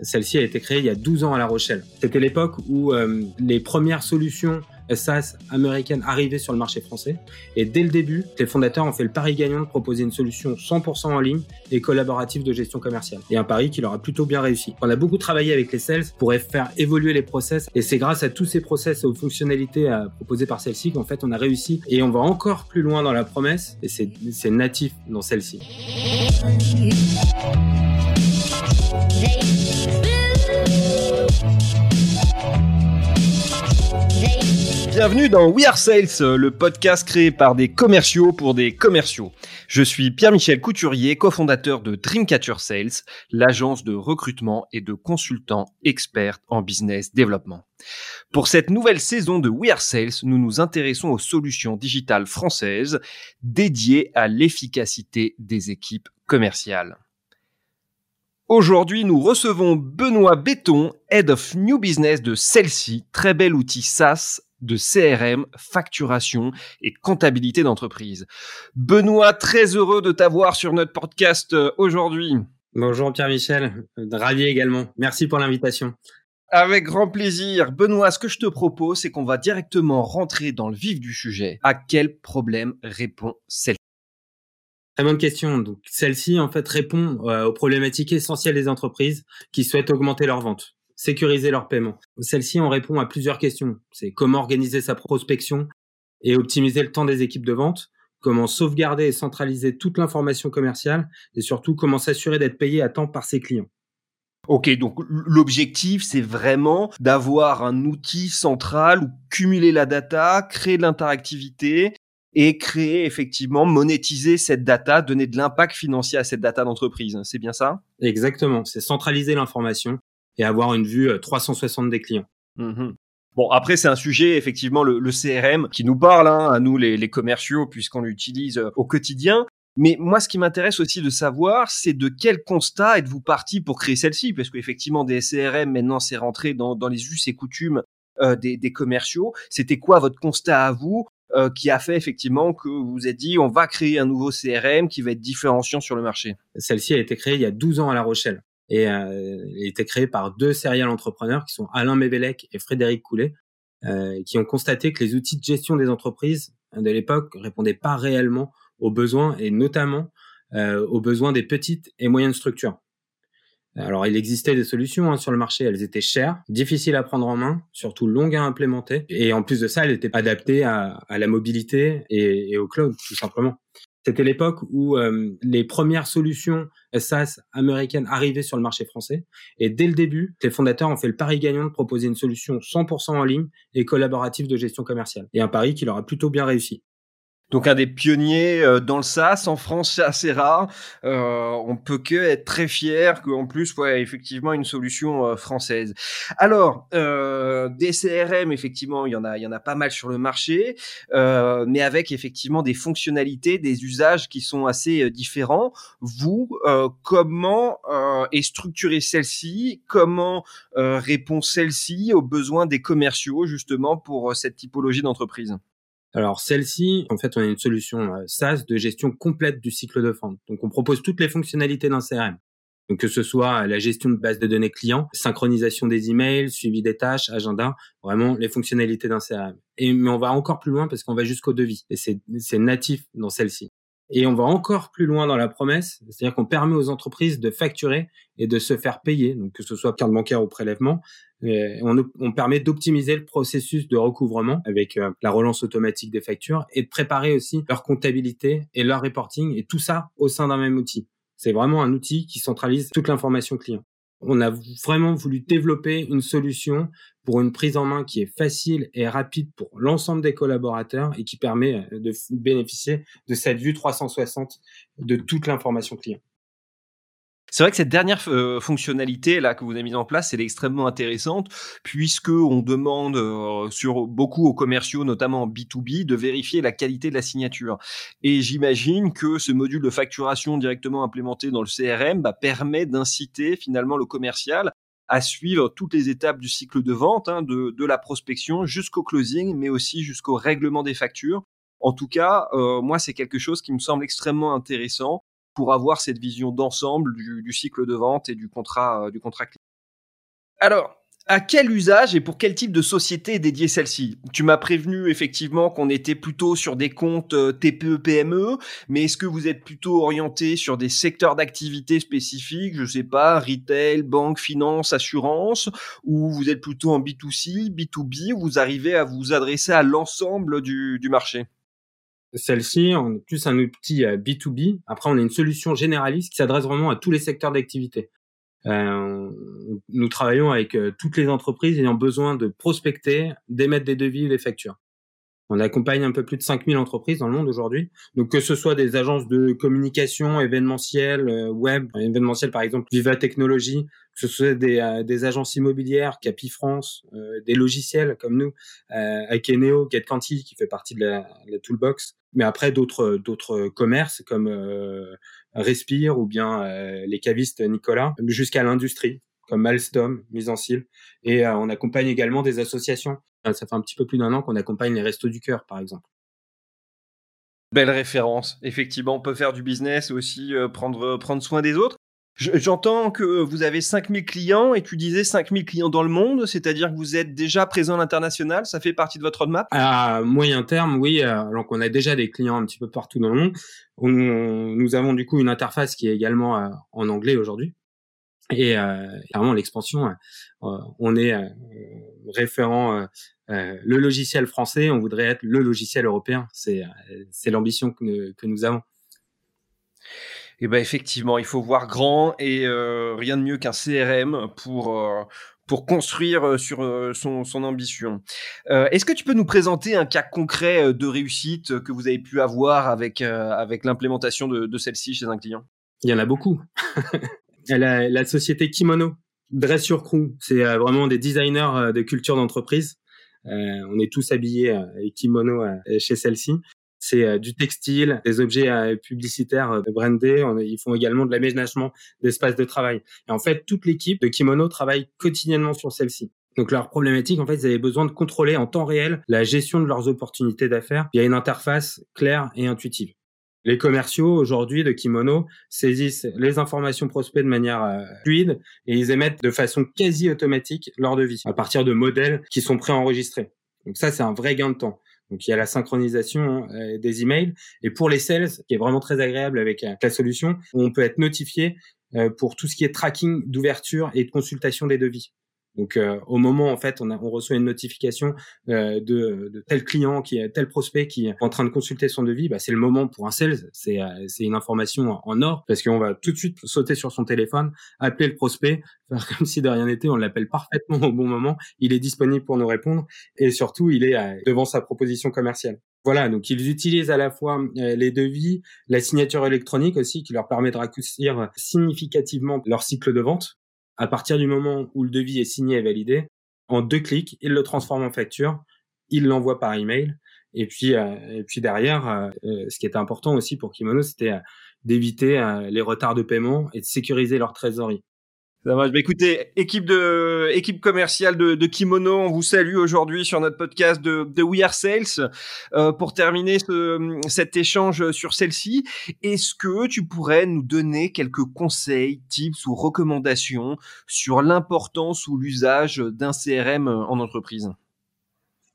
Celle-ci a été créée il y a 12 ans à La Rochelle. C'était l'époque où euh, les premières solutions SaaS américaines arrivaient sur le marché français. Et dès le début, les fondateurs ont fait le pari gagnant de proposer une solution 100% en ligne et collaborative de gestion commerciale. Et un pari qui leur a plutôt bien réussi. On a beaucoup travaillé avec les sales pour faire évoluer les process. Et c'est grâce à tous ces process et aux fonctionnalités euh, proposées par celle-ci qu'en fait on a réussi. Et on va encore plus loin dans la promesse. Et c'est natif dans celle-ci. Bienvenue dans We Are Sales, le podcast créé par des commerciaux pour des commerciaux. Je suis Pierre-Michel Couturier, cofondateur de Dreamcatcher Sales, l'agence de recrutement et de consultants experts en business développement. Pour cette nouvelle saison de We Are Sales, nous nous intéressons aux solutions digitales françaises dédiées à l'efficacité des équipes commerciales. Aujourd'hui, nous recevons Benoît Béton, Head of New Business de Celsi, très bel outil SaaS de CRM, facturation et comptabilité d'entreprise. Benoît, très heureux de t'avoir sur notre podcast euh, aujourd'hui. Bonjour Pierre-Michel, ravi également. Merci pour l'invitation. Avec grand plaisir. Benoît, ce que je te propose, c'est qu'on va directement rentrer dans le vif du sujet. À quel problème répond celle-ci Très bonne question. Donc, celle-ci, en fait, répond euh, aux problématiques essentielles des entreprises qui souhaitent augmenter leurs ventes sécuriser leur paiement. Celle-ci, on répond à plusieurs questions. C'est comment organiser sa prospection et optimiser le temps des équipes de vente, comment sauvegarder et centraliser toute l'information commerciale et surtout comment s'assurer d'être payé à temps par ses clients. Ok, donc l'objectif, c'est vraiment d'avoir un outil central où cumuler la data, créer de l'interactivité et créer effectivement, monétiser cette data, donner de l'impact financier à cette data d'entreprise. C'est bien ça? Exactement, c'est centraliser l'information et avoir une vue 360 euh, des clients. Mmh bon, après, c'est un sujet, effectivement, le, CRM qui nous parle, hein, à nous, les, les commerciaux, puisqu'on l'utilise euh, au quotidien. Mais moi, ce qui m'intéresse aussi de savoir, c'est de quel constat êtes-vous parti pour créer celle-ci? Parce qu'effectivement, des CRM, maintenant, c'est rentré dans, dans, les us et coutumes euh, des, des, commerciaux. C'était quoi votre constat à vous? Euh, qui a fait effectivement que vous vous êtes dit, on va créer un nouveau CRM qui va être différenciant sur le marché Celle-ci a été créée il y a 12 ans à La Rochelle et euh, a été créé par deux serial entrepreneurs qui sont Alain Mévelec et Frédéric Coulet, euh, qui ont constaté que les outils de gestion des entreprises de l'époque répondaient pas réellement aux besoins et notamment euh, aux besoins des petites et moyennes structures. Alors, il existait des solutions hein, sur le marché, elles étaient chères, difficiles à prendre en main, surtout longues à implémenter, et en plus de ça, elles étaient adaptées à, à la mobilité et, et, au cloud, tout simplement. C'était l'époque où euh, les premières solutions SaaS américaines arrivaient sur le marché français. Et dès le début, les fondateurs ont fait le pari gagnant de proposer une solution 100% en ligne et collaborative de gestion commerciale. Et un pari qui leur a plutôt bien réussi. Donc un des pionniers euh, dans le SaaS en France, c'est assez rare. Euh, on peut que être très fier qu'en plus, ouais, effectivement, une solution euh, française. Alors, euh, des CRM, effectivement, il y en a, il y en a pas mal sur le marché, euh, mais avec effectivement des fonctionnalités, des usages qui sont assez différents. Vous, comment est structurée celle-ci? Comment répond celle-ci aux besoins des commerciaux justement pour cette typologie d'entreprise? Alors celle-ci, en fait, on a une solution euh, SaaS de gestion complète du cycle de vente. Donc on propose toutes les fonctionnalités d'un CRM. Donc que ce soit la gestion de base de données clients, synchronisation des emails, suivi des tâches, agenda, vraiment les fonctionnalités d'un CRM. Et mais on va encore plus loin parce qu'on va jusqu'au devis et c'est natif dans celle-ci. Et on va encore plus loin dans la promesse, c'est-à-dire qu'on permet aux entreprises de facturer et de se faire payer, donc que ce soit carte bancaire ou prélèvement. on, permet d'optimiser le processus de recouvrement avec euh, la relance automatique des factures et de préparer aussi leur comptabilité et leur reporting et tout ça au sein d'un même outil. C'est vraiment un outil qui centralise toute l'information client on a vraiment voulu développer une solution pour une prise en main qui est facile et rapide pour l'ensemble des collaborateurs et qui permet euh, de bénéficier de cette vue 360 de toute l'information client. C'est vrai que cette dernière euh, fonctionnalité là que vous avez mise en place, elle est extrêmement intéressante puisque on demande euh, sur beaucoup aux commerciaux, notamment en B2B, de vérifier la qualité de la signature. Et j'imagine que ce module de facturation directement implémenté dans le CRM bah, permet d'inciter finalement le commercial à suivre toutes les étapes du cycle de vente, hein, de, de, la prospection jusqu'au closing, mais aussi jusqu'au règlement des factures. En tout cas, euh, moi, c'est quelque chose qui me semble extrêmement intéressant pour avoir cette vision d'ensemble du, du, cycle de vente et du contrat, euh, du contrat client. Alors, à quel usage et pour quel type de société est dédiée celle-ci? Tu m'as prévenu effectivement qu'on était plutôt sur des comptes euh, TPE-PME, mais est-ce que vous êtes plutôt orienté sur des secteurs d'activité spécifiques, je sais pas, retail, banque, finance, assurance, ou vous êtes plutôt en B2C, B2B, ou vous arrivez à vous adresser à l'ensemble du, du marché? Celle-ci, on est plus un outil B2B. Après, on a une solution généraliste qui s'adresse vraiment à tous les secteurs d'activité. Euh, nous travaillons avec euh, toutes les entreprises ayant besoin de prospecter, d'émettre des devis, des factures. On accompagne un peu plus de 5000 entreprises dans le monde aujourd'hui. Donc que ce soit des agences de communication événementielles, euh, web, événementielles par exemple Viva Technologies, que ce soit des, des agences immobilières, Capi France, des logiciels comme nous, euh, Akeneo, GetQuanti qui fait partie de la, la toolbox, mais après d'autres d'autres commerces comme Respire ou bien euh, les cavistes Nicolas, jusqu'à l'industrie comme Alstom, mise en cile. Et euh, on accompagne également des associations. Euh, ça fait un petit peu plus d'un an qu'on accompagne les Restos du Cœur, par exemple. Belle référence. Effectivement, on peut faire du business aussi, prendre, prendre soin des autres. J'entends que vous avez 5000 clients et tu disais 5000 clients dans le monde, c'est-à-dire que vous êtes déjà présent à l'international, ça fait partie de votre roadmap? À moyen terme, oui. Alors qu'on a déjà des clients un petit peu partout dans le monde. nous avons du coup une interface qui est également euh, en anglais aujourd'hui. Et euh, clairement, l'expansion, euh, on est référent le logiciel français, on voudrait être le logiciel européen. C'est l'ambition que, que nous avons. Et eh ben effectivement, il faut voir grand et euh, rien de mieux qu'un CRM pour euh, pour construire euh, sur son, son ambition. Est-ce que tu peux nous présenter un cas concret de réussite que vous avez pu avoir avec avec l'implémentation de, de celle-ci chez un client? Il y en a beaucoup. la, la société Kimono, Dress Your Crew, c'est vraiment des designers de culture d'entreprise. on est tous habillés kimono chez celle-ci c'est euh, du textile, des objets euh, publicitaires euh, brandés. ils font également de l'aménagement d'espaces de travail. Et en fait, toute l'équipe de Kimono travaille quotidiennement sur celle-ci. Donc leur problématique, en fait, ils avaient besoin de contrôler en temps réel la gestion de leurs opportunités d'affaires via une interface claire et intuitive. Les commerciaux aujourd'hui de Kimono saisissent les informations prospects de manière fluide et ils émettent de façon quasi automatique leur devis à partir de modèles qui sont préenregistrés. Donc ça, c'est un vrai gain de temps. Donc il y a la synchronisation euh, des emails et pour les sales, qui est vraiment très agréable avec euh, la solution, on peut être notifié euh, pour tout ce qui est tracking d'ouverture et de consultation des devis. Donc euh, au moment en fait on, a, on reçoit une notification euh, de, de, tel client qui est tel prospect qui est en train de consulter son devis, bah, c'est le moment pour un sales, c'est euh, c'est une information en or parce qu'on va tout de suite sauter sur son téléphone, appeler le prospect, faire comme si de rien n'était, on l'appelle parfaitement au bon moment, il est disponible pour nous répondre et surtout il est devant sa proposition commerciale. Voilà, donc ils utilisent à la fois les devis, la signature électronique aussi qui leur permet de raccourcir significativement leur cycle de vente à partir du moment où le devis est signé et validé, en deux clics, il le transforme en facture, il l'envoie par email. Et puis, euh, et puis derrière, euh, euh, ce qui était important aussi pour Kimono, c'était d'éviter les retards de paiement et de sécuriser leur trésorerie. Ça marche. Bah, écoutez, équipe de équipe commerciale de, de Kimono, on vous salue aujourd'hui sur notre podcast de, de We Are Sales. Euh, pour terminer ce, cet échange sur celle-ci, est-ce que tu pourrais nous donner quelques conseils, tips ou recommandations sur l'importance ou l'usage d'un CRM en entreprise?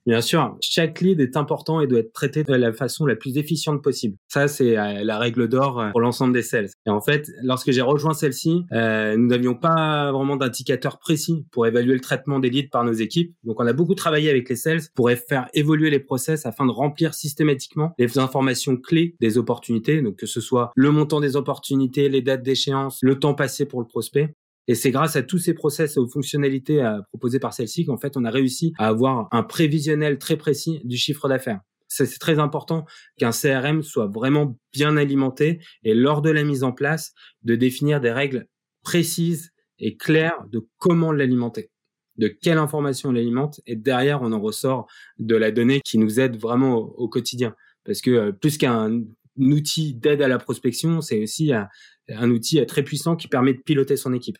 Bien sûr, chaque lead est important et doit être traité de la façon la plus efficiente possible. Ça, c'est euh, la règle d'or euh, pour l'ensemble des sales. Et en fait, lorsque j'ai rejoint celle-ci, euh, nous n'avions pas vraiment d'indicateurs précis pour évaluer le traitement des leads par nos équipes. Donc, on a beaucoup travaillé avec les sales pour faire évoluer les process afin de remplir systématiquement les informations clés des opportunités. Donc, que ce soit le montant des opportunités, les dates d'échéance, le temps passé pour le prospect. Et c'est grâce à tous ces process et aux fonctionnalités euh, proposées par celle-ci qu'en fait, on a réussi à avoir un prévisionnel très précis du chiffre d'affaires. C'est très important qu'un CRM soit vraiment bien alimenté et lors de la mise en place, de définir des règles précises et claires de comment l'alimenter, de quelle information on l'alimente et derrière, on en ressort de la donnée qui nous aide vraiment au, quotidien. Parce que euh, plus qu'un outil d'aide à la prospection, c'est aussi un, un outil très puissant qui permet de piloter son équipe.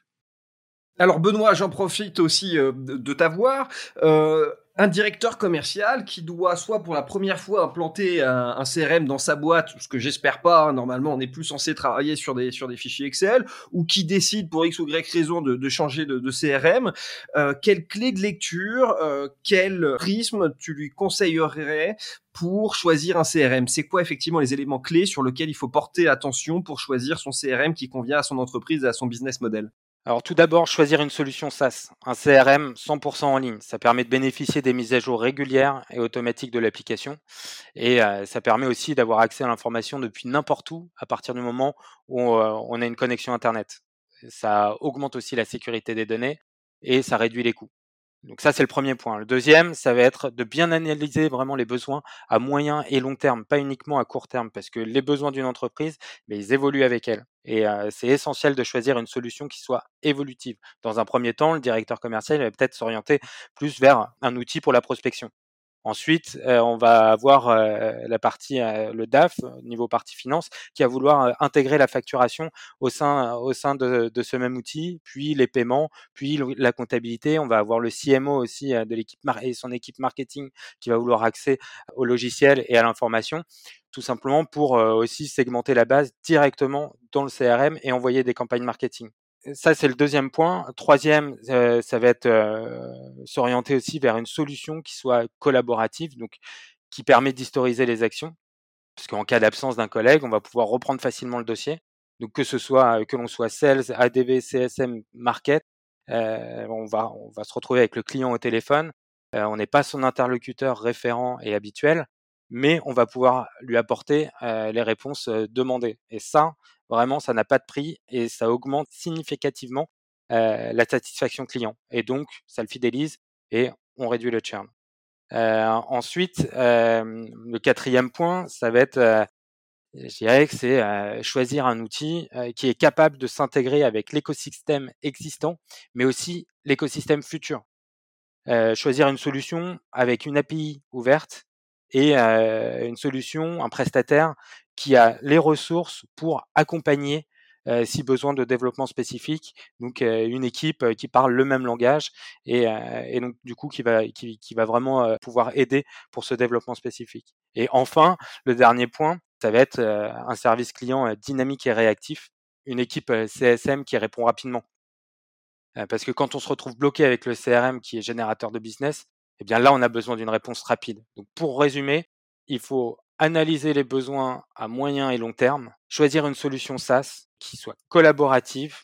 Alors Benoît, j'en profite aussi euh, de t'avoir. Euh, un directeur commercial qui doit soit pour la première fois implanter un, CRM dans sa boîte, ce que j'espère pas, hein, normalement on n'est plus censé travailler sur des, sur des fichiers Excel, ou qui décide pour X ou Y raison de, de changer de, de CRM, euh, quelle clé de lecture, euh, quel prisme tu lui conseillerais pour choisir un CRM C'est quoi effectivement les éléments clés sur lesquels il faut porter attention pour choisir son CRM qui convient à son entreprise et à son business model? Alors tout d'abord, choisir une solution SaaS, un CRM 100% en ligne. Ça permet de bénéficier des mises à jour régulières et automatiques de l'application. Et euh, ça permet aussi d'avoir accès à l'information depuis n'importe où à partir du moment où euh, on a une connexion Internet. Ça augmente aussi la sécurité des données et ça réduit les coûts. Donc ça, c'est le premier point. Le deuxième, ça va être de bien analyser vraiment les besoins à moyen et long terme, pas uniquement à court terme, parce que les besoins d'une entreprise, mais ils évoluent avec elle. Et c'est essentiel de choisir une solution qui soit évolutive. Dans un premier temps, le directeur commercial va peut-être s'orienter plus vers un outil pour la prospection. Ensuite, euh, on va avoir euh, la partie, euh, le DAF, niveau partie finance, qui va vouloir intégrer la facturation au sein, au sein de, ce même outil, puis les paiements, puis la comptabilité. On va avoir le CMO aussi de l'équipe et son équipe marketing qui va vouloir accès au logiciel et à l'information, tout simplement pour aussi segmenter la base directement dans le CRM et envoyer des campagnes marketing ça, c'est le deuxième point. Troisième, euh, ça va être euh, s'orienter aussi vers une solution qui soit collaborative, donc qui permet d'historiser les actions. Parce qu'en cas d'absence d'un collègue, on va pouvoir reprendre facilement le dossier. Donc que ce soit que l'on soit sales, ADV, CSM, market, euh, on va se retrouver avec le client au téléphone. on n'est pas son interlocuteur référent et habituel, mais on va pouvoir lui apporter les réponses demandées. Et ça, Vraiment, ça n'a pas de prix et ça augmente significativement euh, la satisfaction client. Et donc, ça le fidélise et on réduit le churn. Euh, ensuite, euh, le quatrième point, ça va être, je dirais que c'est choisir un outil qui est capable de s'intégrer avec l'écosystème existant, mais aussi l'écosystème futur. choisir une solution avec une API ouverte et une solution, un prestataire qui a les ressources pour accompagner si besoin de développement spécifique, donc une équipe qui parle le même langage et, donc du coup qui va, qui, va vraiment pouvoir aider pour ce développement spécifique. Et enfin, le dernier point, ça va être un service client dynamique et réactif, une équipe CSM qui répond rapidement. Parce que quand on se retrouve bloqué avec le CRM qui est générateur de business, eh bien là, on a besoin d'une réponse rapide. Donc pour résumer, il faut analyser les besoins à moyen et long terme, choisir une solution SaaS qui soit collaborative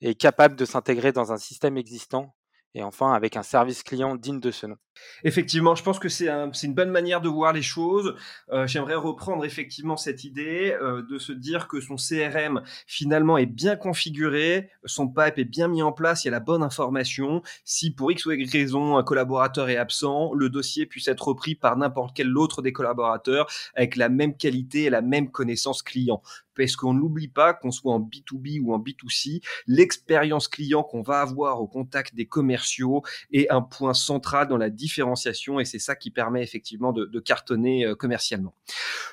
et capable de s'intégrer dans un système existant et enfin avec un service client digne de ce nom. Effectivement, je pense que c'est un, une bonne manière de voir les choses. Euh, J'aimerais reprendre effectivement cette idée euh, de se dire que son CRM finalement est bien configuré, son pipe est bien mis en place, il y a la bonne information. Si pour X ou Y raison un collaborateur est absent, le dossier puisse être repris par n'importe quel autre des collaborateurs avec la même qualité et la même connaissance client parce qu'on n'oublie pas qu'on soit en B2B ou en B2C, l'expérience client qu'on va avoir au contact des commerciaux est un point central dans la différenciation et c'est ça qui permet effectivement de, cartonner euh, commercialement.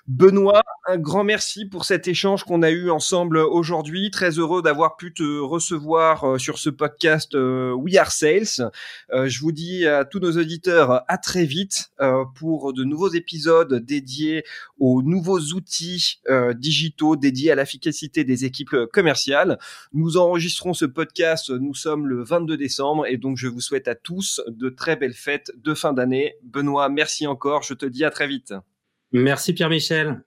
Benoît, un grand merci pour cet échange qu'on a eu ensemble aujourd'hui. Très heureux d'avoir pu te recevoir euh, sur ce podcast euh, We Are Sales. Je vous dis à tous nos auditeurs à très vite pour de nouveaux épisodes dédiés aux nouveaux outils digitaux dédiés à l'efficacité des équipes commerciales. Nous enregistrons ce podcast, nous sommes le 22 décembre et donc je vous souhaite à tous de très belles fêtes de fin d'année. Benoît, merci encore. Je te dis à très vite. Merci Pierre-Michel.